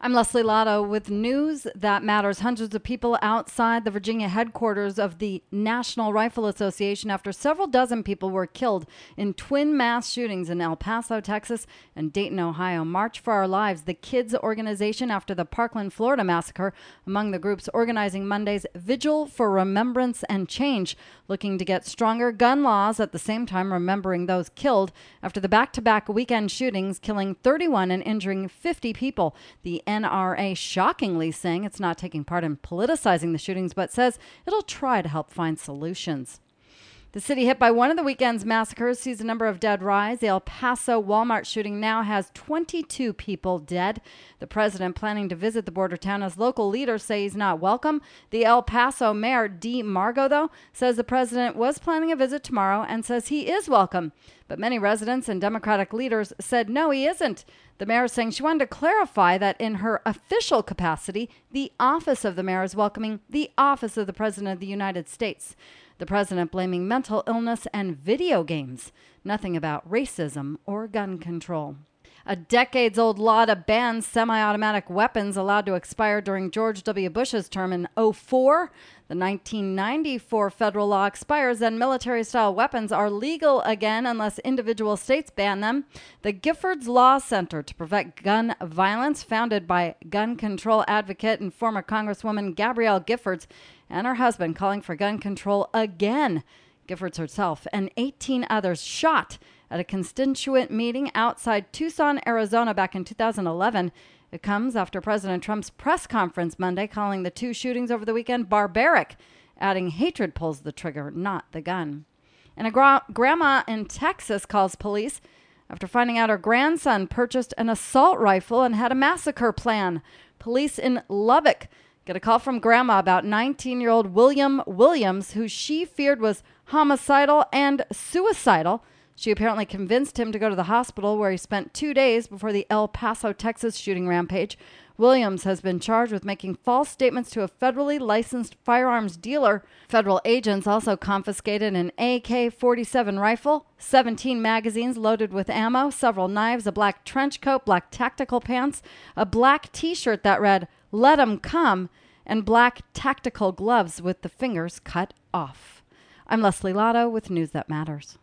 I'm Leslie Lotto with news that matters. Hundreds of people outside the Virginia headquarters of the National Rifle Association after several dozen people were killed in twin mass shootings in El Paso, Texas and Dayton, Ohio. March for Our Lives, the kids organization after the Parkland, Florida massacre, among the groups organizing Monday's Vigil for Remembrance and Change, looking to get stronger gun laws at the same time remembering those killed after the back to back weekend shootings, killing 31 and injuring 50 people. The NRA shockingly saying it's not taking part in politicizing the shootings, but says it'll try to help find solutions. The city hit by one of the weekend's massacres sees the number of dead rise. The El Paso Walmart shooting now has 22 people dead. The president planning to visit the border town as local leaders say he's not welcome. The El Paso mayor, Dee Margo, though, says the president was planning a visit tomorrow and says he is welcome. But many residents and Democratic leaders said no, he isn't. The mayor is saying she wanted to clarify that in her official capacity, the office of the mayor is welcoming the office of the president of the United States. The president blaming mental illness and video games, nothing about racism or gun control. A decades old law to ban semi automatic weapons allowed to expire during George W. Bush's term in 04. The 1994 federal law expires and military style weapons are legal again unless individual states ban them. The Giffords Law Center to Prevent Gun Violence, founded by gun control advocate and former Congresswoman Gabrielle Giffords and her husband, calling for gun control again. Giffords herself and 18 others shot at a constituent meeting outside Tucson, Arizona back in 2011. It comes after President Trump's press conference Monday calling the two shootings over the weekend barbaric, adding hatred pulls the trigger, not the gun. And a gra- grandma in Texas calls police after finding out her grandson purchased an assault rifle and had a massacre plan. Police in Lubbock get a call from grandma about 19 year old William Williams, who she feared was homicidal and suicidal. She apparently convinced him to go to the hospital where he spent two days before the El Paso, Texas shooting rampage. Williams has been charged with making false statements to a federally licensed firearms dealer. Federal agents also confiscated an AK 47 rifle, 17 magazines loaded with ammo, several knives, a black trench coat, black tactical pants, a black t shirt that read, Let 'em come, and black tactical gloves with the fingers cut off. I'm Leslie Lotto with News That Matters.